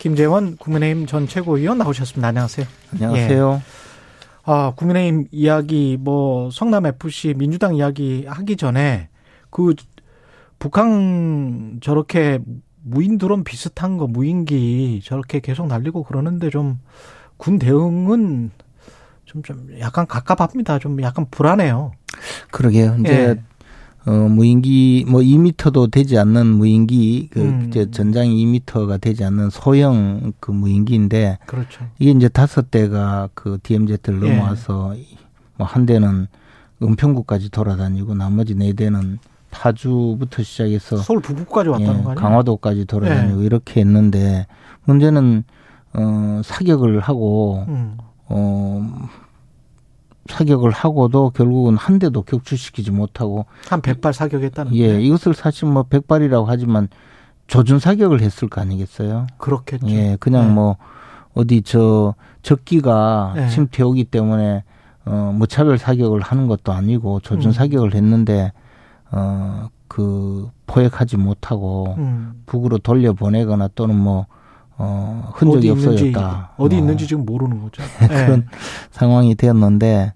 김재원 국민의힘 전 최고위원 나오셨습니다. 안녕하세요. 안녕하세요. 예. 아, 국민의힘 이야기, 뭐, 성남 FC 민주당 이야기 하기 전에 그 북한 저렇게 무인 드론 비슷한 거 무인기 저렇게 계속 날리고 그러는데 좀 군 대응은 좀, 좀 약간 갑갑합니다. 좀 약간 불안해요. 그러게요. 이제 예. 어, 무인기, 뭐 2미터도 되지 않는 무인기, 그, 음. 이제 전장이 2미터가 되지 않는 소형 그 무인기인데. 그렇죠. 이게 이제 다섯 대가 그 DMZ를 예. 넘어와서 뭐 한 대는 은평구까지 돌아다니고 나머지 네 대는 파주부터 시작해서 서울 북부까지 왔다는 예, 거 아니에요? 강화도까지 돌아다니고 예. 이렇게 했는데 문제는 어 사격을 하고 음. 어 사격을 하고도 결국은 한 대도 격추시키지 못하고 한 100발 사격했다는 예, 이것을 사실 뭐 100발이라고 하지만 조준 사격을 했을 거 아니겠어요? 그렇겠죠. 예, 그냥 네. 뭐 어디 저 적기가 네. 침투해 오기 때문에 어 무차별 사격을 하는 것도 아니고 조준 음. 사격을 했는데 어그 포획하지 못하고 음. 북으로 돌려 보내거나 또는 뭐 어, 흔적이 어디 없어졌다. 있는지, 어디 뭐. 있는지 지금 모르는 거죠. 그런 네. 상황이 되었는데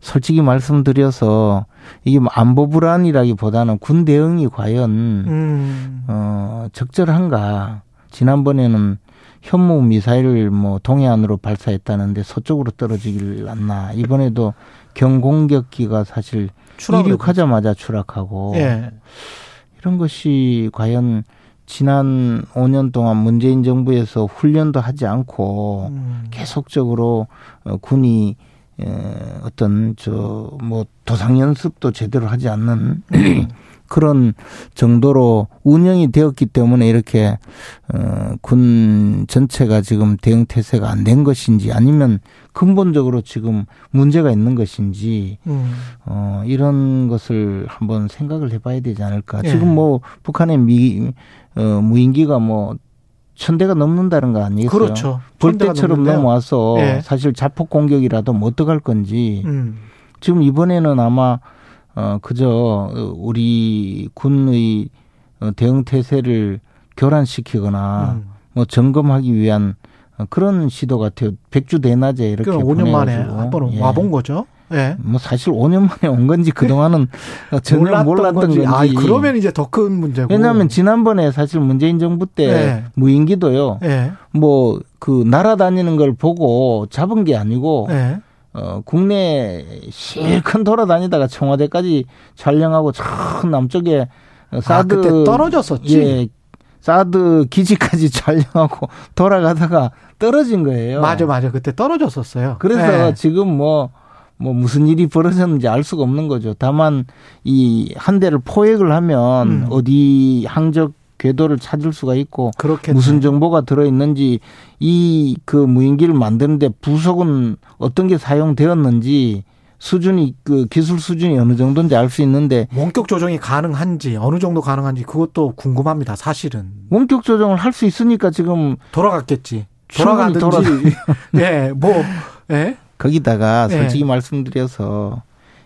솔직히 말씀드려서 이게 뭐 안보 불안이라기보다는 군 대응이 과연 음. 어 적절한가? 지난번에는 현무 미사일을 뭐 동해안으로 발사했다는데 서쪽으로 떨어지길 않나. 이번에도 경공격기가 사실 이륙하자마자 추락하고 예. 이런 것이 과연 지난 5년 동안 문재인 정부에서 훈련도 하지 않고 음. 계속적으로 어, 군이 어떤 저 뭐 도상 연습도 제대로 하지 않는 그런 정도로 운영이 되었기 때문에 이렇게 어군 전체가 지금 대응 태세가 안 된 것인지 아니면 근본적으로 지금 문제가 있는 것인지 음. 어 이런 것을 한번 생각을 해봐야 되지 않을까. 예. 지금 뭐 북한의 미 어, 무인기가 뭐 천대가 넘는다는 거 아니겠어요? 그렇죠. 볼때처럼 넘어와서 네. 사실 자폭 공격이라도 뭐 어떡할 건지 음. 지금 이번에는 아마 어 그저 우리 군의 어, 대응 태세를 교란시키거나 음. 뭐 점검하기 위한 그런 시도 같아요. 백주 대낮에 이렇게 5년 만에 한번 예. 와본 거죠. 예. 뭐 사실 5년 만에 온 건지 그동안은 전혀 몰랐던, 몰랐던 건지. 아, 그러면 이제 더 큰 문제고. 왜냐하면 지난번에 사실 문재인 정부 때 예. 무인기도요. 예. 뭐그 날아다니는 걸 보고 잡은 게 아니고 예. 어, 국내 실컷 돌아다니다가 청와대까지 촬영하고 저 남쪽에 사드 아, 그때 떨어졌었지. 예. 사드 기지까지 촬영하고 돌아가다가 떨어진 거예요. 맞아, 맞아. 그때 떨어졌었어요. 그래서 네. 지금 뭐 뭐 무슨 일이 벌어졌는지 알 수가 없는 거죠. 다만 이 한 대를 포획을 하면 음. 어디 항적 궤도를 찾을 수가 있고 그렇겠네. 무슨 정보가 들어 있는지 이 그 무인기를 만드는데 부속은 어떤 게 사용되었는지 수준이 그 기술 수준이 어느 정도인지 알 수 있는데 원격 조정이 가능한지 어느 정도 가능한지 그것도 궁금합니다. 사실은 원격 조정을 할 수 있으니까 지금 돌아갔겠지. 돌아가든지 돌아... 네, 뭐 예. 거기다가 네. 솔직히 네. 말씀드려서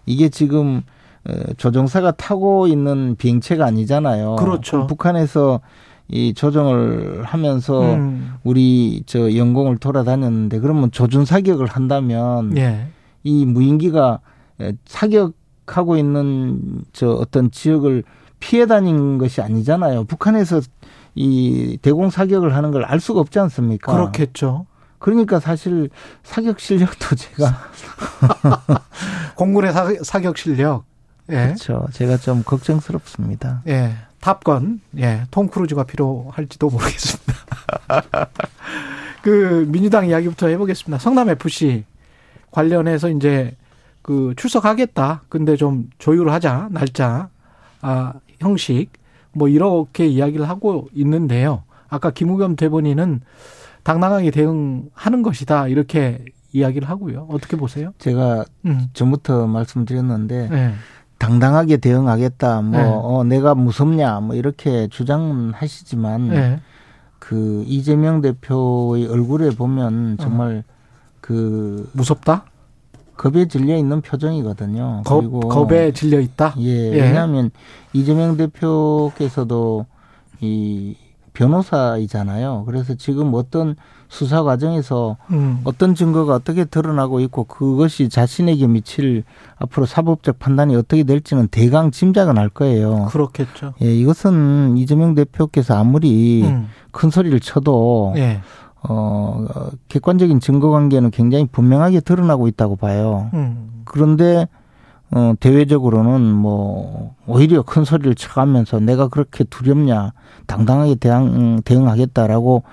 이게 지금 어, 조종사가 타고 있는 비행체가 아니잖아요. 그렇죠. 북한에서 이 조정을 하면서 음. 우리 저 영공을 돌아다녔는데 그러면 조준 사격을 한다면 네. 이 무인기가 사격하고 있는 저 어떤 지역을 피해 다닌 것이 아니잖아요. 북한에서 이 대공 사격을 하는 걸 알 수가 없지 않습니까? 그렇겠죠. 그러니까 사실 사격 실력도 제가 공군의 사, 격 실력 예. 그렇죠. 제가 좀 걱정스럽습니다. 예. 탑건 예. 톰 크루즈가 필요할지도 모르겠습니다. 그 민주당 이야기부터 해 보겠습니다. 성남 FC 관련해서 이제 그 출석하겠다. 근데 좀 조율을 하자 날짜 아 형식 뭐 이렇게 이야기를 하고 있는데요. 아까 김우겸 대변인은 당당하게 대응하는 것이다. 이렇게 이야기를 하고요. 어떻게 보세요? 제가 음. 전부터 말씀드렸는데 네. 당당하게 대응하겠다. 뭐 네. 어, 내가 무섭냐 뭐 이렇게 주장하시지만 네. 그 이재명 대표의 얼굴에 보면 정말 어. 그 무섭다. 겁에 질려 있는 표정이거든요. 겁, 그리고 겁에 질려 있다. 예, 예. 왜냐하면 이재명 대표께서도 이 변호사이잖아요. 그래서 지금 어떤 수사 과정에서 음. 어떤 증거가 어떻게 드러나고 있고 그것이 자신에게 미칠 앞으로 사법적 판단이 어떻게 될지는 대강 짐작은 할 거예요. 그렇겠죠. 예, 이것은 이재명 대표께서 아무리 음. 큰 소리를 쳐도 예. 어, 객관적인 증거 관계는 굉장히 분명하게 드러나고 있다고 봐요. 음. 그런데 어, 대외적으로는 뭐, 오히려 큰 소리를 쳐가면서 내가 그렇게 두렵냐, 당당하게 대응, 대응하겠다라고,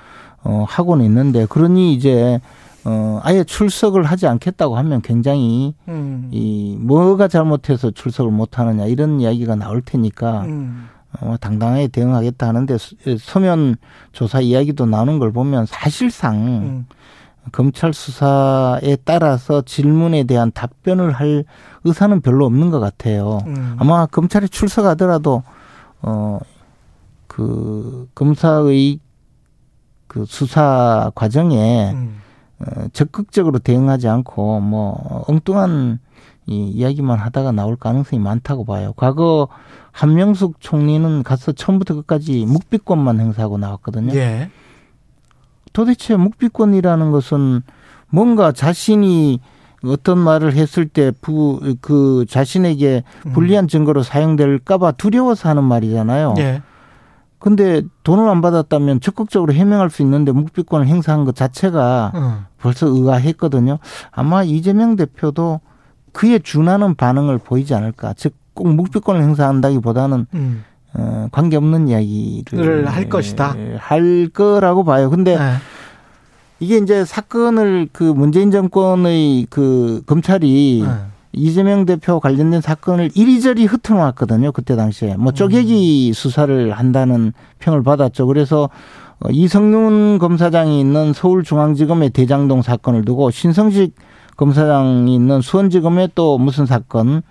어, 하고는 있는데, 그러니 이제, 어, 아예 출석을 하지 않겠다고 하면 굉장히, 음. 이, 뭐가 잘못해서 출석을 못 하느냐, 이런 이야기가 나올 테니까, 음. 어, 당당하게 대응하겠다 하는데, 서면 조사 이야기도 나오는 걸 보면 사실상, 음. 검찰 수사에 따라서 질문에 대한 답변을 할 의사는 별로 없는 것 같아요. 음. 아마 검찰에 출석하더라도 어그 검사의 그 수사 과정에 음. 어, 적극적으로 대응하지 않고 뭐 엉뚱한 이 이야기만 하다가 나올 가능성이 많다고 봐요. 과거 한명숙 총리는 가서 처음부터 끝까지 묵비권만 행사하고 나왔거든요. 예. 도대체 묵비권이라는 것은 뭔가 자신이 어떤 말을 했을 때 부, 그 자신에게 불리한 증거로 사용될까봐 두려워서 하는 말이잖아요. 예. 근데 돈을 안 받았다면 적극적으로 해명할 수 있는데 묵비권을 행사한 것 자체가 음. 벌써 의아했거든요. 아마 이재명 대표도 그에 준하는 반응을 보이지 않을까. 즉, 꼭 묵비권을 행사한다기보다는 음. 어, 관계없는 이야기를 할 것이다. 할 거라고 봐요. 근데 네. 이게 이제 사건을 그 문재인 정권의 그 검찰이 네. 이재명 대표 관련된 사건을 이리저리 흩어놨거든요. 그때 당시에. 뭐 쪼개기 음. 수사를 한다는 평을 받았죠. 그래서 어, 이성윤 검사장이 있는 서울중앙지검의 대장동 사건을 두고 신성식 검사장이 있는 수원지검의 또 무슨 사건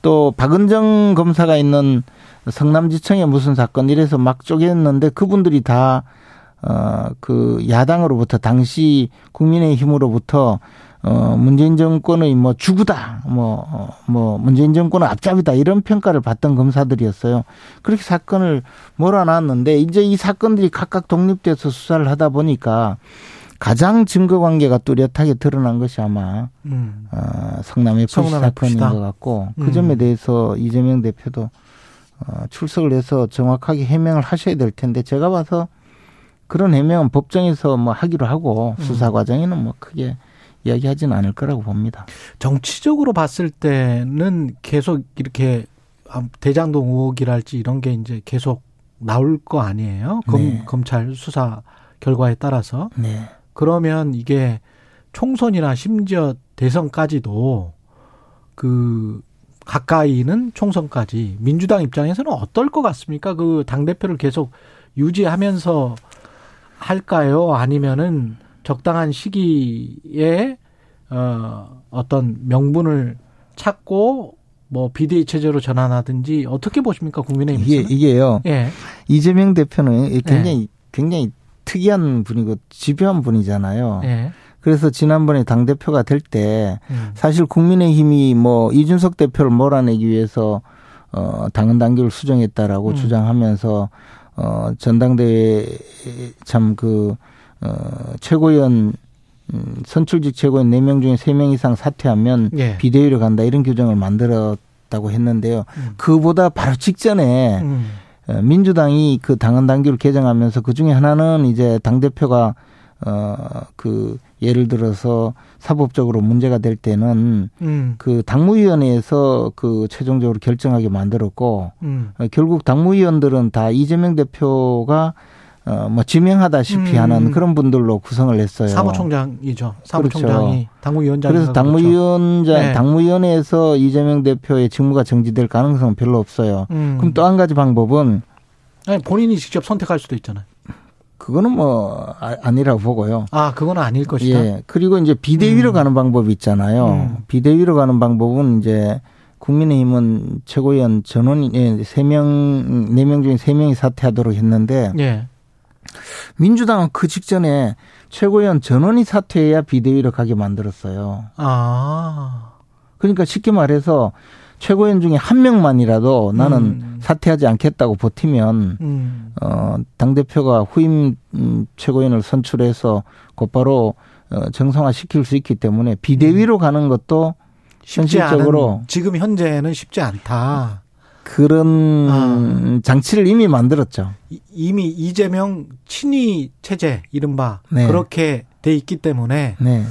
또 박은정 검사가 있는 성남지청에 무슨 사건 이래서 막 쪼개었는데 그분들이 다 어, 그 야당으로부터 당시 국민의힘으로부터 어, 문재인 정권의 뭐 주구다, 뭐, 어, 뭐, 문재인 정권의 앞잡이다, 이런 평가를 받던 검사들이었어요. 그렇게 사건을 몰아놨는데, 이제 이 사건들이 각각 독립돼서 수사를 하다 보니까 가장 증거 관계가 뚜렷하게 드러난 것이 아마, 음. 어, 성남 FC 사건인 것 같고, 그 음. 그 점에 대해서 이재명 대표도 어, 출석을 해서 정확하게 해명을 하셔야 될 텐데 제가 봐서 그런 해명은 법정에서 뭐 하기로 하고 음. 수사 과정에는 뭐 크게 이야기하지는 않을 거라고 봅니다. 정치적으로 봤을 때는 계속 이렇게 대장동 의혹이랄지 이런 게 이제 계속 나올 거 아니에요? 검, 네. 검찰 수사 결과에 따라서. 네. 그러면 이게 총선이나 심지어 대선까지도 그 가까이는 총선까지 민주당 입장에서는 어떨 것 같습니까? 그 당 대표를 계속 유지하면서 할까요? 아니면은 적당한 시기에 어 어떤 명분을 찾고 뭐 비대위 체제로 전환하든지 어떻게 보십니까 국민의힘 이게 이게요. 예. 이재명 대표는 굉장히 예. 굉장히 특이한 분이고 집요한 분이잖아요. 예. 그래서 지난번에 당 대표가 될때 음. 사실 국민의힘이 뭐 이준석 대표를 몰아내기 위해서 어 당헌 당규를 수정했다라고 음. 주장하면서 어 전당대회 참그 어 최고위원 음, 선출직 최고위원 4명 중에 3명 이상 사퇴하면 예. 비대위로 간다 이런 규정을 만들었다고 했는데요. 음. 그보다 바로 직전에 음. 어, 민주당이 그 당헌 당규를 개정하면서 그 중에 하나는 이제 당 대표가 어그 예를 들어서 사법적으로 문제가 될 때는 음. 그 당무위원회에서 그 최종적으로 결정하게 만들었고 음. 어, 결국 당무위원들은 다 이재명 대표가 어뭐 지명하다시피 음. 하는 그런 분들로 구성을 했어요. 사무총장이죠. 사무총장이 그렇죠. 당무위원장. 그래서 당무위원장 그렇죠. 네. 당무위원회에서 이재명 대표의 직무가 정지될 가능성은 별로 없어요. 음. 그럼 또 한 가지 방법은 아니 본인이 직접 선택할 수도 있잖아요. 그거는 뭐 아, 아니라고 보고요. 아, 그건 아닐 것이다. 예. 그리고 이제 비대위로 음. 가는 방법이 있잖아요. 음. 비대위로 가는 방법은 이제 국민의힘은 최고위원 전원이 예, 세명 네명 중에 세명이 사퇴하도록 했는데 예. 민주당은 그 직전에 최고위원 전원이 사퇴해야 비대위로 가게 만들었어요. 아. 그러니까 쉽게 말해서 최고위원 중에 한 명만이라도 나는 음. 사퇴하지 않겠다고 버티면 음. 어, 당 대표가 후임 음, 최고위원을 선출해서 곧바로 어, 정상화 시킬 수 있기 때문에 비대위로 음. 가는 것도 현실적으로 지금 현재는 쉽지 않다. 그런 아. 장치를 이미 만들었죠. 이미 이재명 친위 체제 이른바 네. 그렇게 돼 있기 때문에 네.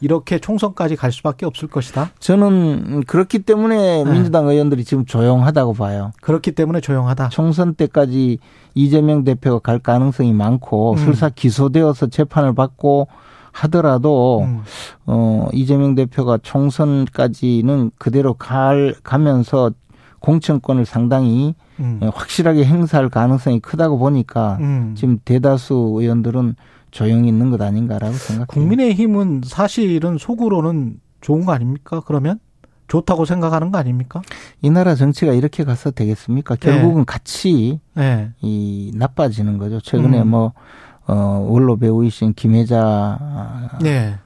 이렇게 총선까지 갈 수밖에 없을 것이다. 저는 그렇기 때문에 네. 민주당 의원들이 지금 조용하다고 봐요. 그렇기 때문에 조용하다. 총선 때까지 이재명 대표가 갈 가능성이 많고 음. 설사 기소되어서 재판을 받고 하더라도 음. 어 이재명 대표가 총선까지는 그대로 갈 가면서 공천권을 상당히 음. 확실하게 행사할 가능성이 크다고 보니까 음. 지금 대다수 의원들은 조용히 있는 것 아닌가라고 생각해요. 국민의힘은 사실은 속으로는 좋은 거 아닙니까? 그러면 좋다고 생각하는 거 아닙니까? 이 나라 정치가 이렇게 가서 되겠습니까? 네. 결국은 네. 같이 네. 이 나빠지는 거죠. 최근에 음. 뭐 어, 원로 배우이신 김혜자 네.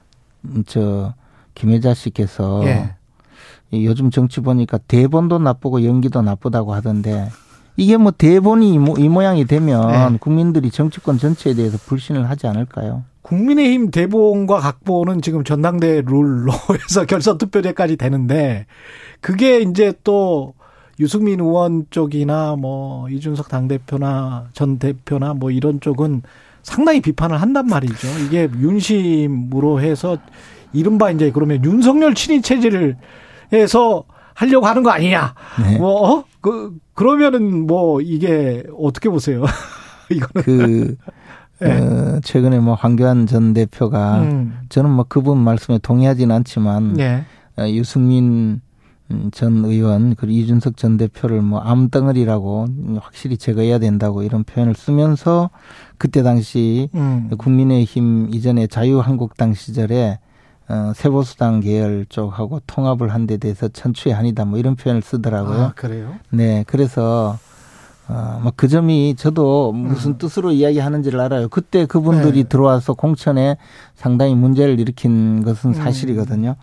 저 김혜자 씨께서 네. 요즘 정치 보니까 대본도 나쁘고 연기도 나쁘다고 하던데 이게 뭐 대본이 이, 모, 이 모 양이 되면 네. 국민들이 정치권 전체에 대해서 불신을 하지 않을까요? 국민의힘 대본과 각본은 지금 전당대 룰로 해서 결선 투표제까지 되는데 그게 이제 또 유승민 의원 쪽이나 뭐 이준석 당대표나 전 대표나 뭐 이런 쪽은 상당히 비판을 한단 말이죠. 이게 윤심으로 해서 이른바 이제 그러면 윤석열 친위 체제를 해서 하려고 하는 거 아니냐. 네. 뭐, 어? 그, 그러면은 뭐 이게 어떻게 보세요? 이거는. 그, 네. 어, 최근에 뭐 황교안 전 대표가 음. 저는 뭐 그분 말씀에 동의하지는 않지만 네. 어, 유승민 전 의원 그리고 이준석 전 대표를 뭐 암덩어리라고 확실히 제거해야 된다고 이런 표현을 쓰면서 그때 당시 음. 국민의힘 이전에 자유한국당 시절에 어, 세보수당 계열 쪽하고 통합을 한 데 대해서 천추의 한이다 뭐 이런 표현을 쓰더라고요. 아, 그래요? 네, 그래서 어, 뭐그 점이 저도 무슨 음. 뜻으로 이야기하는지를 알아요. 그때 그분들이 네. 들어와서 공천에 상당히 문제를 일으킨 것은 음. 사실이거든요.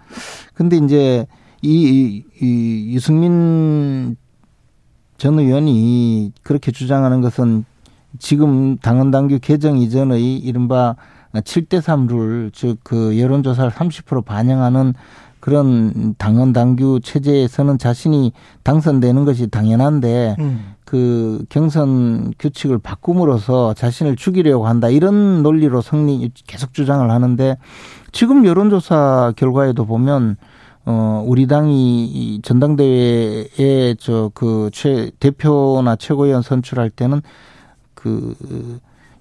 근데 이제 이, 이, 이 유승민 전 의원이 그렇게 주장하는 것은 지금 당헌당규 개정 이전의 이른바 7대3 룰, 즉, 그 여론조사를 30% 반영하는 그런 당헌 당규 체제에서는 자신이 당선되는 것이 당연한데 음. 그 경선 규칙을 바꿈으로써 자신을 죽이려고 한다 이런 논리로 성리 계속 주장을 하는데 지금 여론조사 결과에도 보면 어 우리 당이 전당대회에 저 그 최 대표나 최고위원 선출할 때는 그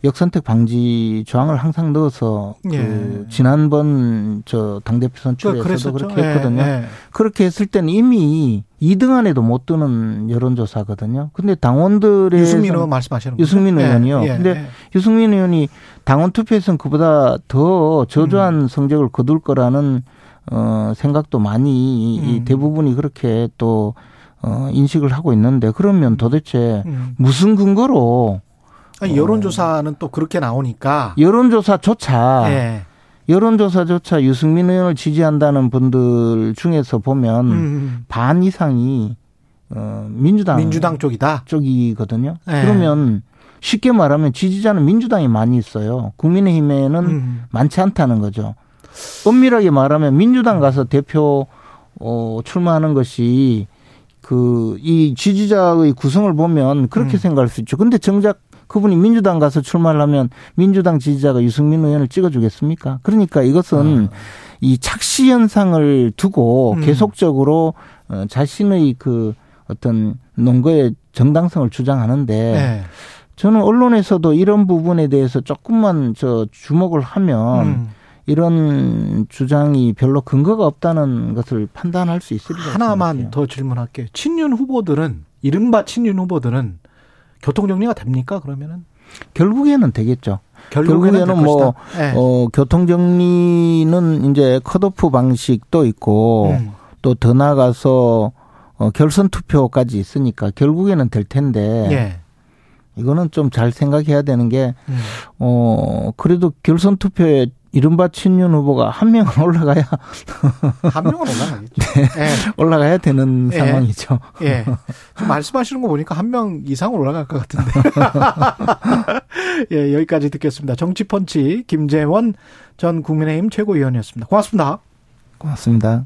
역선택 방지 조항을 항상 넣어서 그 예. 그 지난번 저 당대표 선출에서도 그, 그렇게 했거든요. 예, 예. 그렇게 했을 때는 이미 2등 안에도 못 드는 여론조사거든요. 근데 당원들의 유승민 의원 말씀하시는 유승민 예, 의원이요. 예, 근데 예. 유승민 의원이 당원 투표에서는 그보다 더 저조한 음. 성적을 거둘 거라는 어 생각도 많이 음. 대부분이 그렇게 또 어, 인식을 하고 있는데 그러면 도대체 음. 무슨 근거로 아니, 여론조사는 또 그렇게 나오니까. 여론조사조차. 네. 여론조사조차 유승민 의원을 지지한다는 분들 중에서 보면 음. 음. 반 이상이 어 민주당 민주당 쪽이다 쪽이거든요. 네. 그러면 쉽게 말하면 지지자는 민주당이 많이 있어요. 국민의힘에는 음. 많지 않다는 거죠. 엄밀하게 말하면 민주당 가서 대표 어 출마하는 것이 그 이 지지자의 구성을 보면 그렇게 음. 생각할 수 있죠. 근데 정작 그분이 민주당 가서 출마를 하면 민주당 지지자가 유승민 의원을 찍어주겠습니까? 그러니까 이것은 아. 이 착시 현상을 두고 음. 계속적으로 어, 자신의 그 어떤 논거의 정당성을 주장하는데 네. 저는 언론에서도 이런 부분에 대해서 조금만 저 주목을 하면 음. 이런 주장이 별로 근거가 없다는 것을 판단할 수 있을 것 같아요. 하나만 더 질문할게요. 친윤 후보들은 이른바 친윤 후보들은 교통 정리가 됩니까? 그러면은 결국에는 되겠죠. 결국에는, 결국에는 뭐 네. 어, 교통 정리는 이제 컷오프 방식도 있고 음. 또더 나가서 어, 결선 투표까지 있으니까 결국에는 될 텐데. 예. 이거는 좀 잘 생각해야 되는 게, 음. 어, 그래도 결선 투표에 이른바 친윤 후보가 한 명은 올라가야 한 명은 올라가겠죠. 네, 네. 올라가야 되는 네. 상황이죠. 예. 말씀하시는 거 보니까 한 명 이상 올라갈 것 같은데. 예, 여기까지 듣겠습니다. 정치펀치 김재원 전 국민의힘 최고위원이었습니다. 고맙습니다. 고맙습니다.